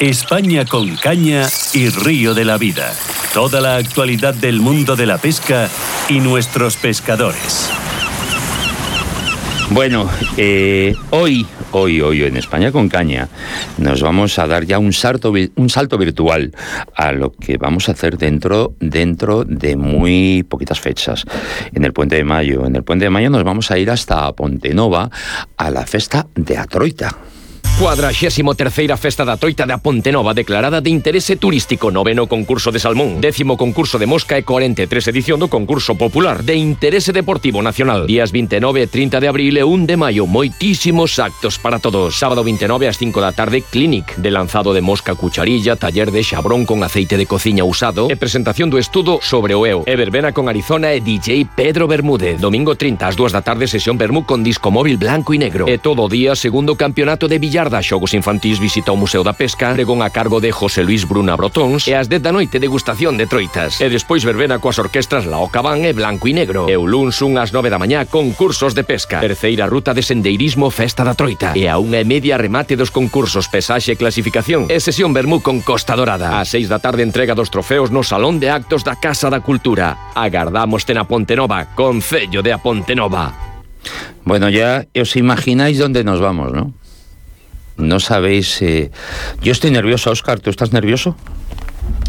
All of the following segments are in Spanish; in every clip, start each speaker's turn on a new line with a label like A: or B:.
A: España con caña y río de la vida. Toda la actualidad del mundo de la pesca y nuestros pescadores.
B: Bueno, eh, hoy, hoy, hoy en España con caña nos vamos a dar ya un salto, un salto virtual a lo que vamos a hacer dentro, dentro de muy poquitas fechas. En el Puente de Mayo, en el Puente de Mayo nos vamos a ir hasta Pontenova a la festa de Atroita.
C: Cuadragésimo terceira Festa da Troita da Ponte Nova declarada de interese turístico. Noveno concurso de salmón. Décimo concurso de mosca e 43 edición do concurso popular De interese deportivo nacional. Días 29 e 30 de abril e 1 de maio. Moitísimos actos para todos. Sábado 29 ás 5 da tarde Clinic De lanzado de mosca cucharilla Taller de xabrón con aceite de cociña usado E presentación do estudo sobre o EO E verbena con Arizona e DJ Pedro Bermúdez. Domingo 30 ás 2 da tarde Sesión Bermú con disco móvil blanco e negro. E todo día segundo campeonato de billar da Xogos Infantís visita o Museo da Pesca, pregón a cargo de José Luis Bruna Brotóns e ás 10 da noite degustación de troitas. E despois verbena coas orquestras La Ocabán e Blanco e Negro. E o luns un ás 9 da mañá concursos de pesca. Terceira ruta de sendeirismo Festa da Troita. E a unha e media remate dos concursos Pesaxe e Clasificación e sesión Bermú con Costa Dorada. A 6 da tarde entrega dos trofeos no Salón de Actos da Casa da Cultura. Agardamos na Ponte Nova, Concello de a Ponte Nova.
B: Bueno, ya os imagináis dónde nos vamos, ¿no? No sabéis... Eh... Yo estoy nervioso, Oscar. ¿Tú estás nervioso?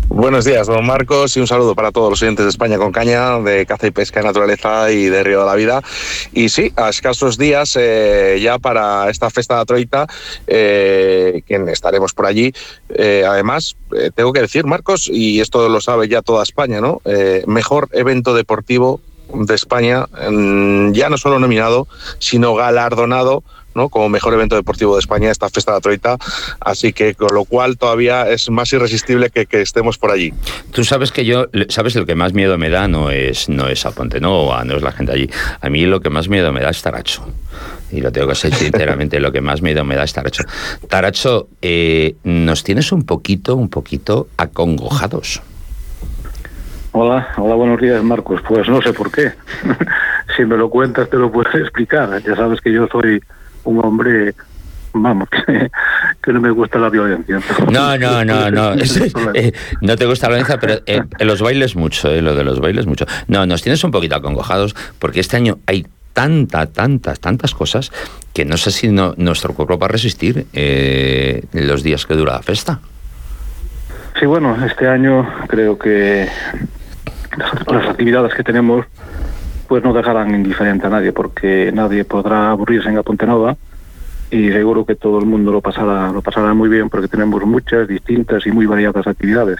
D: Buenos días, don Marcos, y un saludo para todos los oyentes de España con caña, de caza y pesca de naturaleza y de Río de la Vida. Y sí, a escasos días eh, ya para esta festa de Troita, eh, que estaremos por allí. Eh, además, tengo que decir, Marcos, y esto lo sabe ya toda España, ¿no? Mejor evento deportivo de España, ya no solo nominado, sino galardonado ¿no? como mejor evento deportivo de España esta Festa de la Troita, así que con lo cual todavía es más irresistible que, que estemos por allí.
B: Tú sabes que yo, sabes lo que más miedo me da no es, no es a Ponte Nova, no es la gente allí, a mí lo que más miedo me da es Taracho. Y lo tengo que ser sinceramente, lo que más miedo me da es Taracho. Taracho, eh, nos tienes un poquito, un poquito acongojados.
E: Hola, hola, buenos días, Marcos. Pues no sé por qué. si me lo cuentas, te lo puedes explicar. Ya sabes que yo soy un hombre vamos, que, que, no me gusta la violencia.
B: No, no, no, no. no te gusta la violencia, pero eh, en los bailes mucho, eh, lo de los bailes mucho. No, nos tienes un poquito acongojados porque este año hay tanta, tantas, tantas cosas que no sé si no, nuestro cuerpo va a resistir eh, los días que dura la festa.
E: Sí, bueno, este año creo que las, las actividades que tenemos pues no dejarán indiferente a nadie porque nadie podrá aburrirse en la Ponte Nova y seguro que todo el mundo lo pasará lo pasará muy bien porque tenemos muchas distintas y muy variadas actividades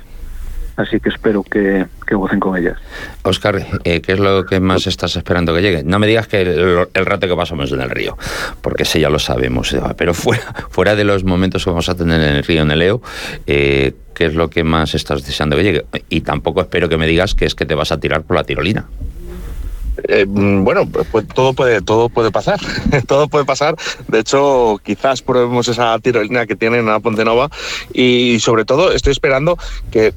E: así que espero que, que gocen con ellas.
B: Oscar, eh, ¿qué es lo que más estás esperando que llegue? No me digas que el, el rato que pasamos en el río, porque ese ya lo sabemos, pero fuera, fuera de los momentos que vamos a tener en el río, en el Leo, eh, ¿qué es lo que más estás deseando que llegue? Y tampoco espero que me digas que es que te vas a tirar por la tirolina.
D: Eh, bueno, pues todo puede, todo puede pasar, todo puede pasar. De hecho, quizás probemos esa tirolina que tienen a Ponte Nova y sobre todo estoy esperando que,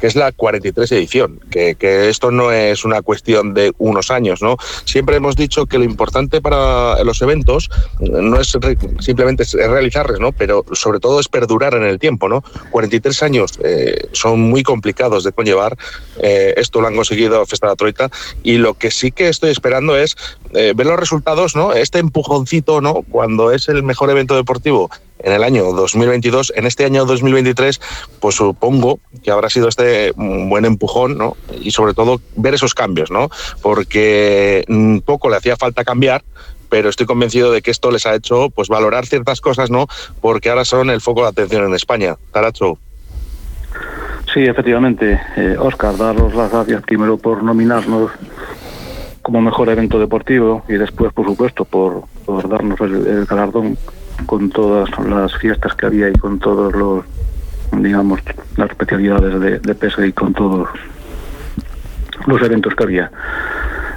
D: que es la 43 edición, que, que, esto no es una cuestión de unos años, ¿no? Siempre hemos dicho que lo importante para los eventos no es simplemente es realizarles, ¿no? Pero sobre todo es perdurar en el tiempo, ¿no? 43 años eh, son muy complicados de conllevar. Eh, esto lo han conseguido Festa de la Troita y lo que sí que estoy esperando es eh, ver los resultados, ¿no? Este empujoncito, ¿no? Cuando es el mejor evento deportivo en el año 2022, en este año 2023, pues supongo que habrá sido este un buen empujón, ¿no? Y sobre todo ver esos cambios, ¿no? Porque un poco le hacía falta cambiar, pero estoy convencido de que esto les ha hecho pues valorar ciertas cosas, ¿no? Porque ahora son el foco de atención en España. Taracho.
E: Sí, efectivamente, eh, Oscar, daros las gracias primero por nominarnos como mejor evento deportivo y después, por supuesto, por, darnos el, el, galardón con todas las fiestas que había y con todos los, digamos, las especialidades de, de pesca y con todos los eventos que había.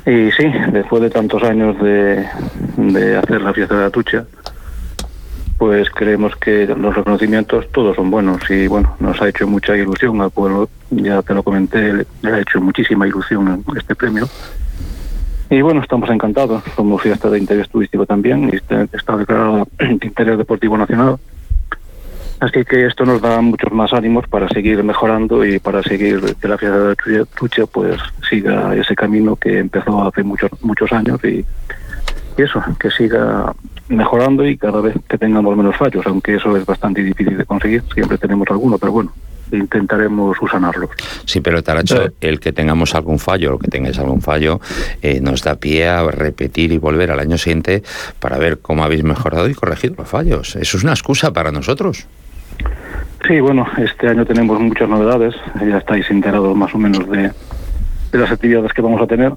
E: Y sí, después de tantos años de, de hacer la fiesta de la tucha, pues creemos que los reconocimientos todos son buenos y bueno, nos ha hecho mucha ilusión al pueblo, ya te lo comenté, le ha hecho muchísima ilusión este premio y bueno, estamos encantados. Somos fiesta de interés turístico también y está, declarado de interés deportivo nacional. Así que esto nos da muchos más ánimos para seguir mejorando y para seguir que la fiesta de Tucha pues siga ese camino que empezó hace muchos muchos años y eso, que siga mejorando y cada vez que tengamos menos fallos, aunque eso es bastante difícil de conseguir, siempre tenemos alguno, pero bueno, intentaremos usanarlo.
B: Sí, pero Taracho, el que tengamos algún fallo o que tengáis algún fallo, eh, nos da pie a repetir y volver al año siguiente para ver cómo habéis mejorado y corregido los fallos. Eso es una excusa para nosotros.
E: Sí, bueno, este año tenemos muchas novedades, ya estáis enterados más o menos de, de las actividades que vamos a tener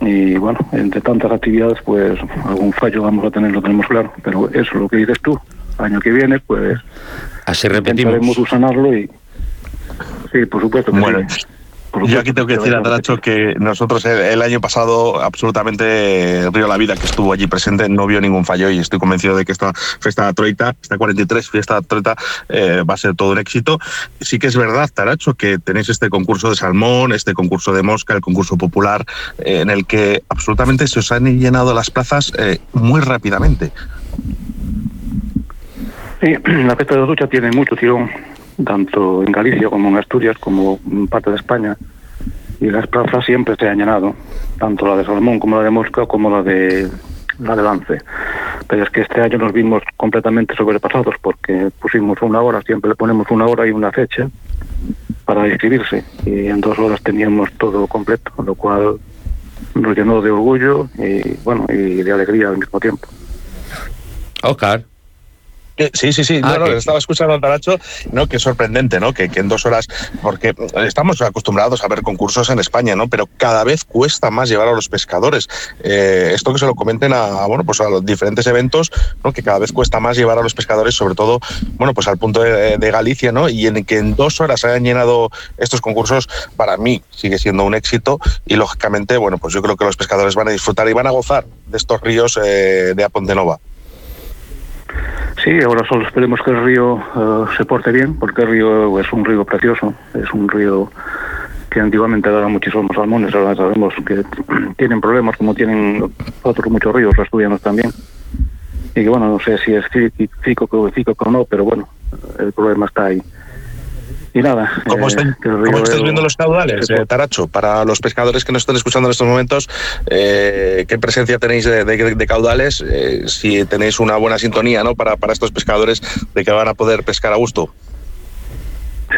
E: y bueno, entre tantas actividades pues algún fallo vamos a tener, lo tenemos claro, pero eso es lo que dices tú, año que viene pues
B: así repetimos.
E: Intentaremos usanarlo y sí, por supuesto. Que
D: bueno,
E: sí.
D: Yo aquí tengo que decir a Taracho que nosotros el, el, año pasado absolutamente Río La Vida que estuvo allí presente no vio ningún fallo y estoy convencido de que esta fiesta troita, esta 43 fiesta troita eh, va a ser todo un éxito. Sí que es verdad, Taracho, que tenéis este concurso de salmón, este concurso de mosca, el concurso popular, eh, en el que absolutamente se os han llenado las plazas eh, muy rápidamente.
E: Sí, la fiesta de la ducha tiene mucho tirón tanto en Galicia como en Asturias, como en parte de España. Y las plazas siempre se han llenado, tanto la de Salmón como la de Mosca, como la de la de Lance. Pero es que este año nos vimos completamente sobrepasados porque pusimos una hora, siempre le ponemos una hora y una fecha para inscribirse. Y en dos horas teníamos todo completo, lo cual nos llenó de orgullo y bueno y de alegría al mismo tiempo.
B: Oscar.
D: Sí, sí, sí.
B: Ah,
D: no, no,
B: que-
D: estaba escuchando al Taracho, ¿no? Que es sorprendente, ¿no? Que, que en dos horas, porque estamos acostumbrados a ver concursos en España, ¿no? Pero cada vez cuesta más llevar a los pescadores. Eh, esto que se lo comenten a, bueno, pues a los diferentes eventos, ¿no? Que cada vez cuesta más llevar a los pescadores, sobre todo, bueno, pues al punto de, de Galicia, ¿no? Y en que en dos horas se hayan llenado estos concursos, para mí sigue siendo un éxito y lógicamente, bueno, pues yo creo que los pescadores van a disfrutar y van a gozar de estos ríos eh, de Apontenova.
E: Sí, ahora solo esperemos que el río eh, se porte bien, porque el río es un río precioso, es un río que antiguamente daba muchísimos salmones, ahora sabemos que tienen problemas como tienen otros muchos ríos asturianos también. Y que bueno, no sé si es fico o no, pero bueno, el problema está ahí. Y nada.
D: ¿Cómo,
E: eh, río-
D: cómo estáis viendo los caudales, eh, Taracho? Para los pescadores que nos están escuchando en estos momentos, eh, ¿qué presencia tenéis de, de- de caudales? Eh, si tenéis una buena sintonía ¿no? para, para estos pescadores de que van a poder pescar a gusto.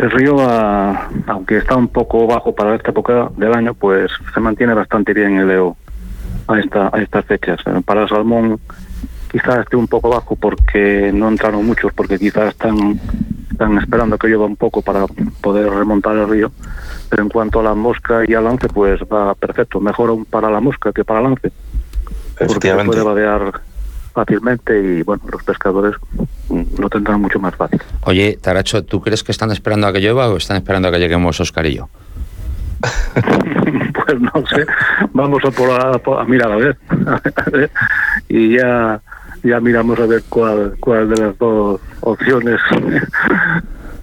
E: El río, ah, aunque está un poco bajo para esta época del año, pues se mantiene bastante bien el EO a, esta, a estas fechas. Eh, Para el salmón quizás esté un poco bajo porque no entraron muchos, porque quizás están, están esperando que llueva un poco para poder remontar el río. Pero en cuanto a la mosca y al lance, pues va perfecto. Mejor aún para la mosca que para el lance. Porque se puede vadear fácilmente y bueno, los pescadores lo tendrán mucho más fácil.
B: Oye, Taracho, ¿tú crees que están esperando a que llueva o están esperando a que lleguemos Oscar y yo?
E: pues no sé, vamos a, por a, por- a mirar a ver. y ya ya miramos a ver cuál cuál de las dos opciones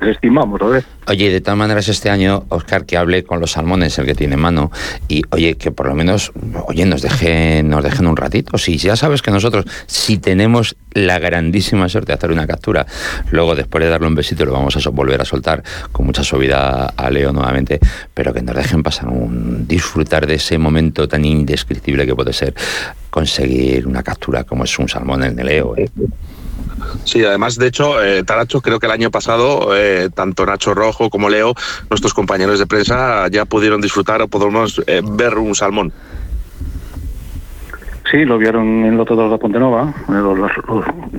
E: estimamos, a ver.
B: Oye, de todas maneras, este año, Oscar, que hable con los salmones, el que tiene mano, y oye, que por lo menos, oye, nos dejen, nos dejen un ratito. Si ya sabes que nosotros, si tenemos la grandísima suerte de hacer una captura, luego después de darle un besito lo vamos a volver a soltar con mucha suavidad a Leo nuevamente, pero que nos dejen pasar un disfrutar de ese momento tan indescriptible que puede ser conseguir una captura como es un salmón en el Leo. ¿eh?
D: Sí, además, de hecho, eh, Taracho, creo que el año pasado, eh, tanto Nacho Rojo como Leo, nuestros compañeros de prensa, ya pudieron disfrutar o podemos eh, ver un salmón.
E: Sí, lo vieron en Loto de la Pontenova, eh, lo, lo-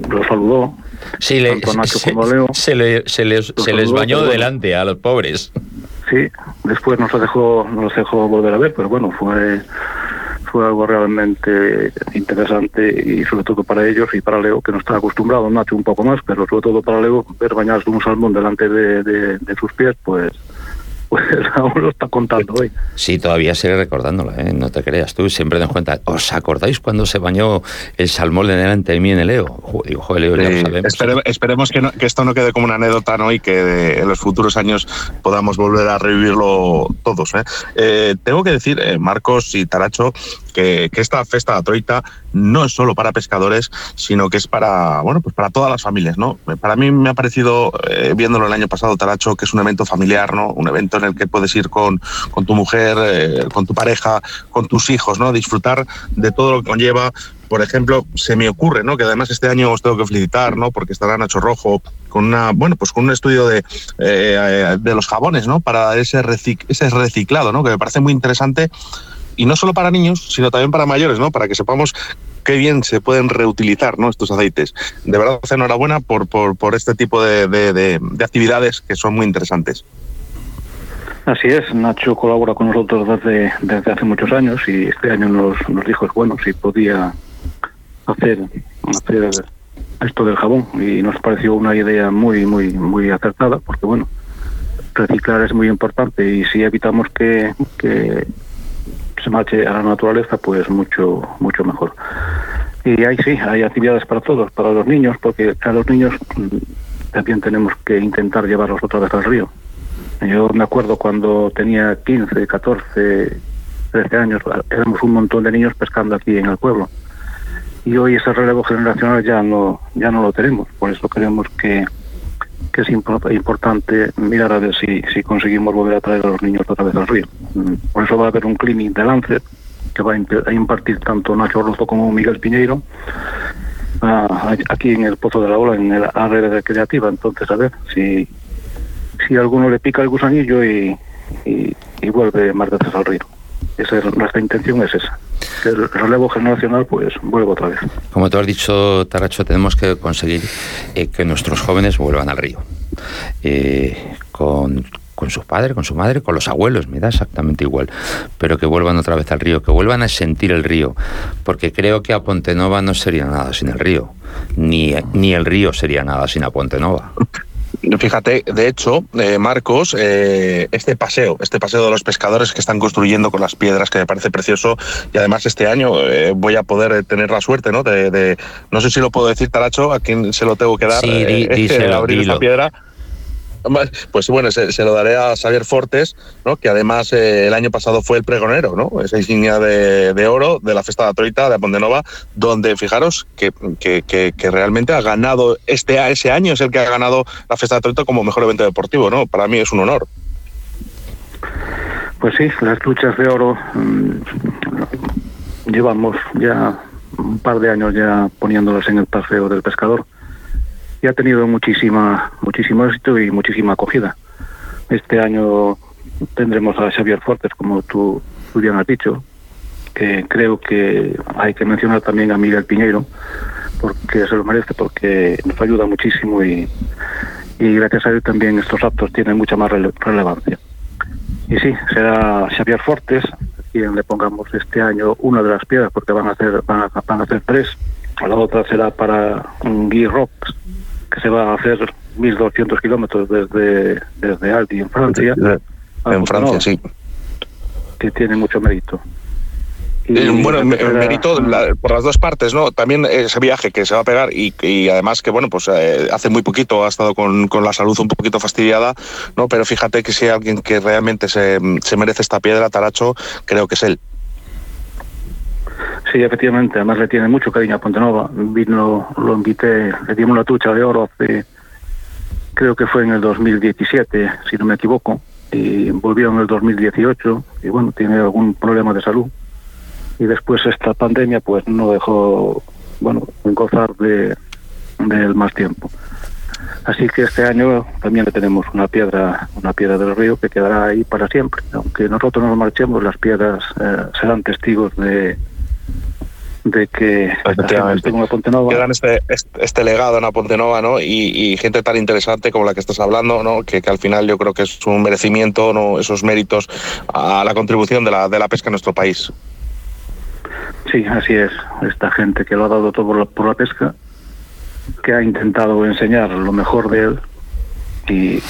E: lo- saludó.
B: Sí, le-
E: Tanto Nacho
B: se,
E: como Leo.
B: se le- se les, se les bañó delante a los pobres.
E: Sí, después nos dejó, nos dejó volver a ver, pero bueno, fue fue algo realmente interesante y sobre todo para ellos y para Leo, que no está acostumbrado, Nacho un poco más, pero sobre todo para Leo, ver bañarse un salmón delante de, de- de sus pies, pues, pues aún lo está contando hoy.
B: Sí, todavía sigue recordándolo, ¿eh? no te creas tú, siempre ten en cuenta. ¿Os acordáis cuando se bañó el salmón de delante de mí en el Digo, joder, Leo, ya lo sabemos.
D: espere- esperemos que, no- que esto no quede como una anécdota ¿no? y que de- en los futuros años podamos volver a revivirlo todos. ¿eh? Eh, tengo que decir, eh, Marcos y Taracho, que, esta festa de Troita no es solo para pescadores, sino que es para, bueno, pues para todas las familias, ¿no? Para mí me ha parecido, eh, viéndolo el año pasado, Taracho, que es un evento familiar, ¿no? Un evento en el que puedes ir con, con tu mujer, eh, con tu pareja, con tus hijos, ¿no? Disfrutar de todo lo que conlleva por ejemplo, se me ocurre, ¿no? Que además este año os tengo que felicitar, ¿no? Porque estará Nacho Rojo con una, bueno, pues con un estudio de, eh, de los jabones, ¿no? Para ese, ese reciclado, ¿no? Que me parece muy interesante y no solo para niños, sino también para mayores, ¿no? Para que sepamos qué bien se pueden reutilizar ¿no? estos aceites. De verdad, enhorabuena por, por, por este tipo de, de, de, actividades que son muy interesantes.
E: Así es, Nacho colabora con nosotros desde, desde hace muchos años y este año nos, nos dijo, bueno, si podía hacer, hacer esto del jabón y nos pareció una idea muy, muy, muy acertada porque, bueno, reciclar es muy importante y si evitamos que se marche a la naturaleza, pues mucho, mucho mejor. Y ahí sí, hay actividades para todos, para los niños, porque a los niños mm, también tenemos que intentar llevarlos otra vez al río. Yo me acuerdo cuando tenía 15, 14, 13 años, éramos un montón de niños pescando aquí en el pueblo y hoy ese relevo generacional ya no ya no lo tenemos por eso creemos que, que es importante mirar a ver si, si conseguimos volver a traer a los niños otra vez al río. Mm, por eso va a haber un clinic de Lancet que va a impartir tanto Nacho Rozo como Miguel Piñeiro aquí en el Pozo de la Ola en la red creativa. Entonces a ver si si a alguno le pica el gusanillo y, y, y vuelve más veces al río esa es, nuestra intención es esa el relevo generacional pues vuelva otra vez.
B: Como tú has dicho, Taracho, tenemos que conseguir eh, que nuestros jóvenes vuelvan al río. Eh, con, con su padre, con su madre, con los abuelos, me da exactamente igual, pero que vuelvan otra vez al río, que vuelvan a sentir el río, porque creo que a Pontenova no sería nada sin el río, ni, ni el río sería nada sin a Pontenova.
D: Fíjate, de hecho, eh, Marcos, eh, este paseo, este paseo de los pescadores que están construyendo con las piedras, que me parece precioso, y además este año eh, voy a poder tener la suerte, ¿no? De, no sé si lo puedo decir, Taracho, a quién se lo tengo que dar,
B: sí, díselo,
D: abrir esta piedra pues bueno, se, lo daré a Xavier Fortes, ¿no? que además eh, el año pasado fue el pregonero, ¿no? esa insignia de, oro de la Festa de Troita de Pontenova, donde fijaros que, que, realmente ha ganado, este ese año es el que ha ganado la Festa de Troita como mejor evento deportivo. ¿no? Para mí es un honor.
E: Pues sí, las luchas de oro mm, llevamos ya un par de años ya poniéndolas en el paseo del pescador y ha tenido muchísima, muchísimo éxito y muchísima acogida. Este año tendremos a Xavier Fortes, como tú, bien has dicho, que creo que hay que mencionar también a Miguel Piñeiro, porque se lo merece, porque nos ayuda muchísimo y, y gracias a él también estos actos tienen mucha más relevancia. Y sí, será Xavier Fortes quien le pongamos este año una de las piedras, porque van a hacer, van a, van a hacer tres. La otra será para Guy Rocks, que se va a hacer 1.200 kilómetros desde, desde Aldi, en Francia.
D: En Francia, sí.
E: Que tiene mucho mérito.
D: Y bueno, mérito por las dos partes, ¿no? También ese viaje que se va a pegar y, además que, bueno, pues eh, hace muy poquito ha estado con, con, la salud un poquito fastidiada, ¿no? Pero fíjate que si hay alguien que realmente se, se merece esta piedra, Taracho, creo que es él.
E: Sí, efectivamente, además le tiene mucho cariño a Pontenova. Vino, lo invité, le dimos la tucha de oro hace, creo que fue en el 2017, si no me equivoco, y volvió en el 2018, y bueno, tiene algún problema de salud. Y después esta pandemia, pues no dejó, bueno, gozar de, de él más tiempo. Así que este año también le tenemos una piedra, una piedra del río que quedará ahí para siempre. Aunque nosotros nos marchemos, las piedras eh, serán testigos de, de que
D: quedan este, este, legado en Apontenova ¿no? Y, gente tan interesante como la que estás hablando, ¿no? que, al final yo creo que es un merecimiento, ¿no? esos méritos a la contribución de la, de la pesca en nuestro país.
E: Sí, así es. Esta gente que lo ha dado todo por la, por la pesca, que ha intentado enseñar lo mejor de él y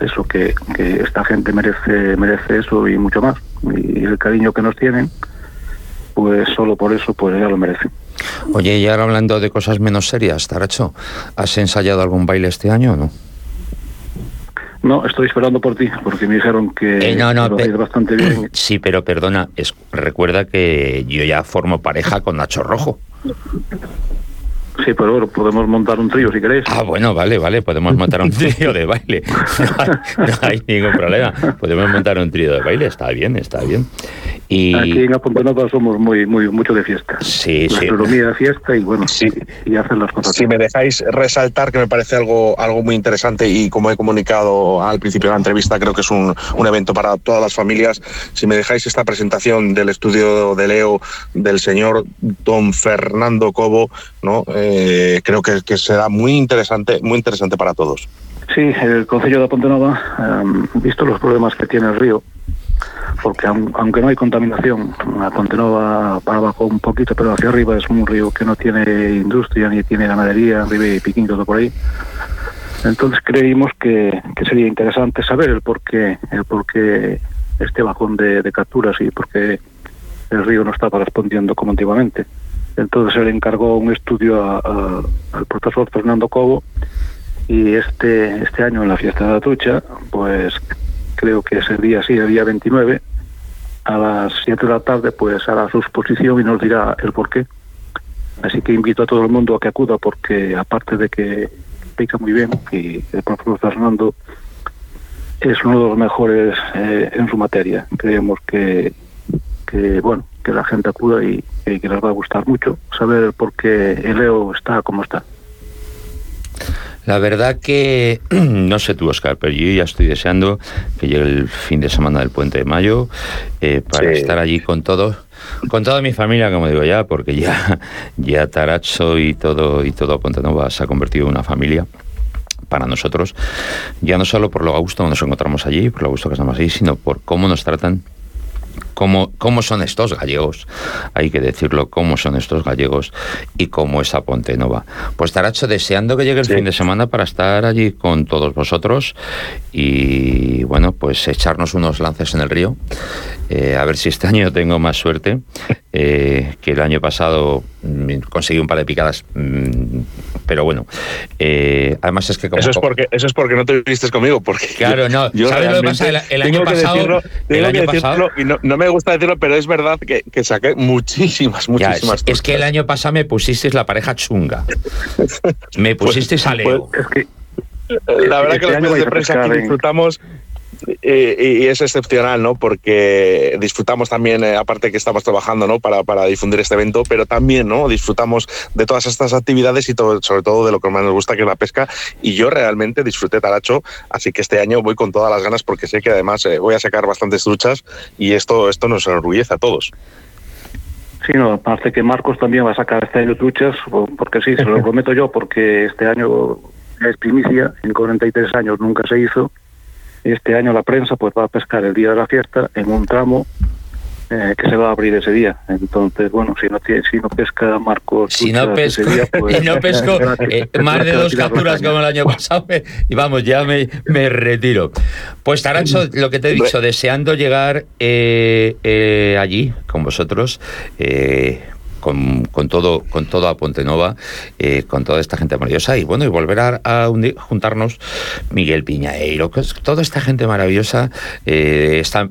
E: eso que, que esta gente merece merece eso y mucho más y el cariño que nos tienen pues solo por eso pues ya lo merecen.
B: Oye, y ahora hablando de cosas menos serias, Taracho, ¿has ensayado algún baile este año o no?
E: No, estoy esperando por ti, porque me dijeron que
B: Eh, no, no,
E: lo bastante bien.
B: Sí, pero perdona, es- recuerda que yo ya formo pareja con Nacho Rojo.
E: Sí, pero bueno, podemos montar un trío si queréis.
B: Ah, bueno, vale, vale, podemos montar un trío de baile. No hay, no hay ningún problema. Podemos montar un trío de baile, está bien, está bien. Y
E: Aquí en Apontenova somos muy, muy mucho de fiesta.
B: Sí,
E: La
B: sí.
E: gastronomía de fiesta y bueno,
D: Sí.
E: y hacer las cosas.
D: Si me dejáis resaltar que me parece algo, algo muy interesante y como he comunicado al principio de la entrevista, creo que es un, un evento para todas las familias. Si me dejáis esta presentación del estudio de Leo del señor don Fernando Cobo, ¿no? Eh, creo que, será muy interesante, muy interesante para todos.
E: Sí, el Concello de Apontenova, em, visto los problemas que tiene el río, porque aun- aunque no hay contaminación, Apontenova para abajo un poquito, pero hacia arriba es un río que no tiene industria ni tiene ganadería, vive piquín todo por ahí. Entonces creímos que, que sería interesante saber el por qué, el por qué este bajón de, de capturas y por qué el río no estaba respondiendo como antiguamente. Entonces él encargó un estudio al profesor Fernando Cobo y este este año en la fiesta de la trucha, pues creo que ese día sí, el día 29, a las 7 de la tarde, pues hará su exposición y nos dirá el porqué. Así que invito a todo el mundo a que acuda porque aparte de que explica muy bien y el profesor Fernando es uno de los mejores eh, en su materia. Creemos que, que bueno que la gente acuda y, y que les va a gustar mucho saber por qué el Leo está como está.
B: la verdad que, no sé tú, Oscar, pero yo ya estoy deseando que llegue el fin de semana del Puente de Mayo eh, para
D: Sí.
B: estar allí con todos. Con toda mi familia, como digo ya, porque ya, ya Taracho y todo y todo Pontenova se ha convertido en una familia para nosotros, ya no solo por lo a gusto que nos encontramos allí, por lo a gusto que estamos allí, sino por cómo nos tratan cómo, cómo son estos gallegos, hay que decirlo, cómo son estos gallegos y cómo es Aponte Nova. Pues Taracho, deseando que llegue el
D: Sí.
B: fin de semana para estar allí con todos vosotros y bueno, pues echarnos unos lances en el río. Eh, a ver si este año tengo más suerte, eh, que el año pasado mm, conseguí un par de picadas, mm, pero bueno, eh, además es que como...
D: Eso es porque eso es porque no te viste conmigo, porque
B: Claro, no. ¿Sabes lo que pasa? El- el año pasado-
D: decirlo,
B: el
D: tengo
B: año
D: que
B: pasado-
D: decirlo, y no, no me gusta decirlo, pero es verdad que, que saqué muchísimas,
B: Ya,
D: muchísimas.
B: es, es que el año pasado me pusisteis la pareja chunga. Me pusisteis a Leo.
E: Es que
D: La verdad
E: Este
D: que los medios de prensa aquí
E: en-
D: disfrutamos eh, y, y es excepcional, ¿no? Porque disfrutamos también, eh, aparte que estamos trabajando, ¿no? Para, para difundir este evento, pero también, ¿no? Disfrutamos de todas estas actividades y todo, sobre todo de lo que más nos gusta, que es la pesca. Y yo realmente disfruté Taracho, así que este año voy con todas las ganas porque sé que además eh, voy a sacar bastantes truchas y esto, esto nos enorgullece a todos.
E: Sí, no, aparte que Marcos también va a sacar este año truchas, porque sí, se lo prometo yo, porque este año es primicia, en 43 años nunca se hizo. Este año la prensa pues va a pescar el día de la fiesta en un tramo eh, que se va a abrir ese día. Entonces, bueno, si no si no pesca Marcos
B: Si no pesco,
E: ese día, pues,
B: y no pesco eh, más de dos capturas como el año pasado, me- y vamos, ya me, me retiro. Pues Taracho, lo que te he dicho, deseando llegar eh, eh, allí con vosotros. Con, con todo con todo a Pontenova, eh, con toda esta gente maravillosa. Y bueno, y volver a, juntarnos Miguel Piñaeiro, toda esta gente maravillosa, eh, esta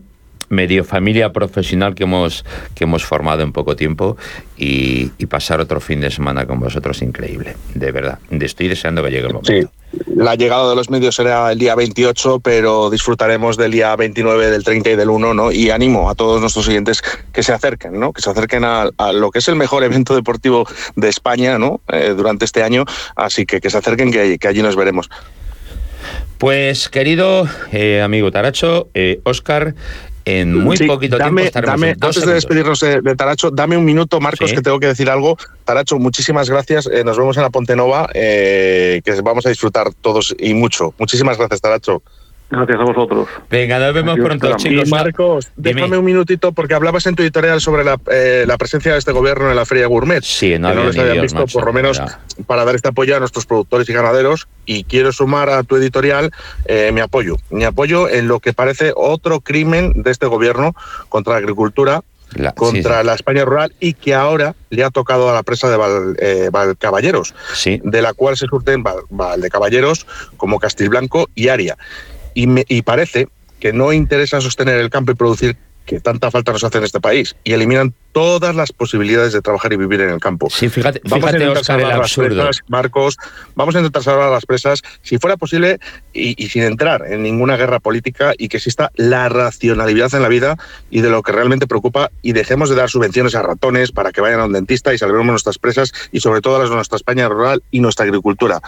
B: medio familia profesional que hemos que hemos formado en poco tiempo y, y pasar otro fin de semana con vosotros increíble, de verdad. Estoy deseando que llegue el momento.
D: Sí, la llegada de los medios será el día 28, pero disfrutaremos del día 29, del 30 y del 1, ¿no? Y animo a todos nuestros oyentes que se acerquen, ¿no? Que se acerquen a, a lo que es el mejor evento deportivo de España, ¿no? Eh, durante este año, así que que se acerquen, que, que allí nos veremos.
B: Pues querido eh, amigo Taracho, eh, Oscar, en muy
D: Sí,
B: poquito
D: dame,
B: tiempo
D: dame- antes de despedirnos de, de Taracho, dame un minuto, Marcos,
B: Sí.
D: que tengo que decir algo. Taracho, muchísimas gracias. eh, nos vemos en la Ponte Nova, eh, que vamos a disfrutar todos y mucho. Muchísimas gracias, Taracho.
E: Gracias a vosotros.
B: Venga, nos vemos pronto, chicos.
D: y Marcos,
B: Dime.
D: déjame un minutito porque hablabas en tu editorial sobre la, eh, la presencia de este gobierno en la Feria Gourmet.
B: Sí, no
D: que no los habían
B: Dios,
D: visto,
B: macho,
D: por lo menos
B: ya.
D: para dar este apoyo a nuestros productores y ganaderos. Y quiero sumar a tu editorial eh, mi apoyo. Mi apoyo en lo que parece otro crimen de este gobierno contra la agricultura,
B: La- sí,
D: contra
B: sí.
D: la España rural y que ahora le ha tocado a la presa de Val, eh, Valcaballeros,
B: Sí.
D: de la cual se surten Val, Valdecaballeros como Castilblanco y Aria. Y, me, y parece que no interesa sostener el campo y producir que tanta falta nos hace en este país y eliminan todas las posibilidades de trabajar y vivir en el campo.
B: Sí, fíjate,
D: vamos
B: fíjate
D: a intentar
B: Oscar,
D: salvar las presas, Marcos, vamos a intentar salvar a las presas, si fuera posible, y, y sin entrar en ninguna guerra política, y que exista la racionalidad en la vida y de lo que realmente preocupa, y dejemos de dar subvenciones a ratones para que vayan a un dentista y salvemos nuestras presas, y sobre todo las de nuestra España rural y nuestra agricultura.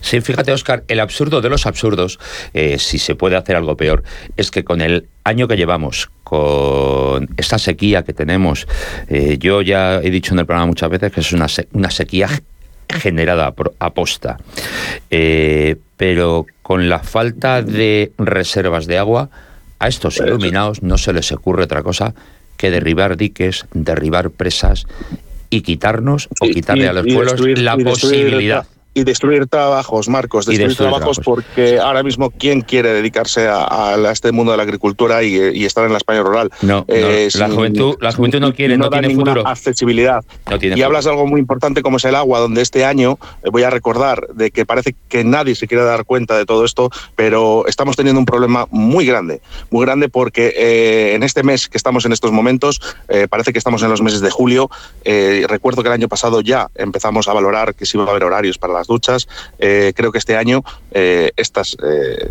B: Sí, fíjate, Oscar, el absurdo de los absurdos, eh, si se puede hacer algo peor, es que con el año que llevamos, con esta sequía que tenemos, eh, yo ya he dicho en el programa muchas veces que es una, una sequía generada por aposta, Eh, pero con la falta de reservas de agua, a estos iluminados no se les ocurre otra cosa que derribar diques, derribar presas y quitarnos o quitarle
D: y-
B: a los pueblos
D: destruir-
B: la posibilidad.
D: Y destruir trabajos, Marcos, destruir,
B: destruir
D: trabajos
B: trabajos.
D: porque ahora mismo, ¿quién quiere dedicarse a, este mundo de la agricultura y, y estar en la España rural?
B: No, no,
D: Eh,
B: la
D: sin-
B: juventud- la juventud no quiere, no tiene
D: ninguna
B: futuro.
D: accesibilidad.
B: No tiene
D: y
B: futuro.
D: hablas de algo muy importante como es el agua, donde este año, eh, voy a recordar, de que parece que nadie se quiere dar cuenta de todo esto, pero estamos teniendo un problema muy grande, muy grande porque eh, en este mes que estamos en estos momentos, eh, parece que estamos en los meses de julio, eh, recuerdo que el año pasado ya empezamos a valorar que si iba a haber horarios para las duchas, eh, creo que este año eh, estas, eh,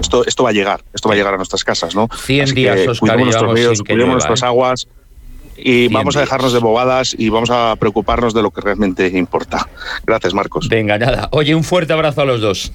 D: esto, esto va a llegar, esto va a llegar a nuestras casas, ¿no?
B: 100
D: Así
B: días,
D: que cuidemos nuestros ríos, cuidemos nuestras aguas y
B: 100
D: vamos a dejarnos de bobadas y vamos a preocuparnos de lo que realmente importa. Gracias, Marcos.
B: Venga, nada. Oye, un fuerte abrazo a los dos.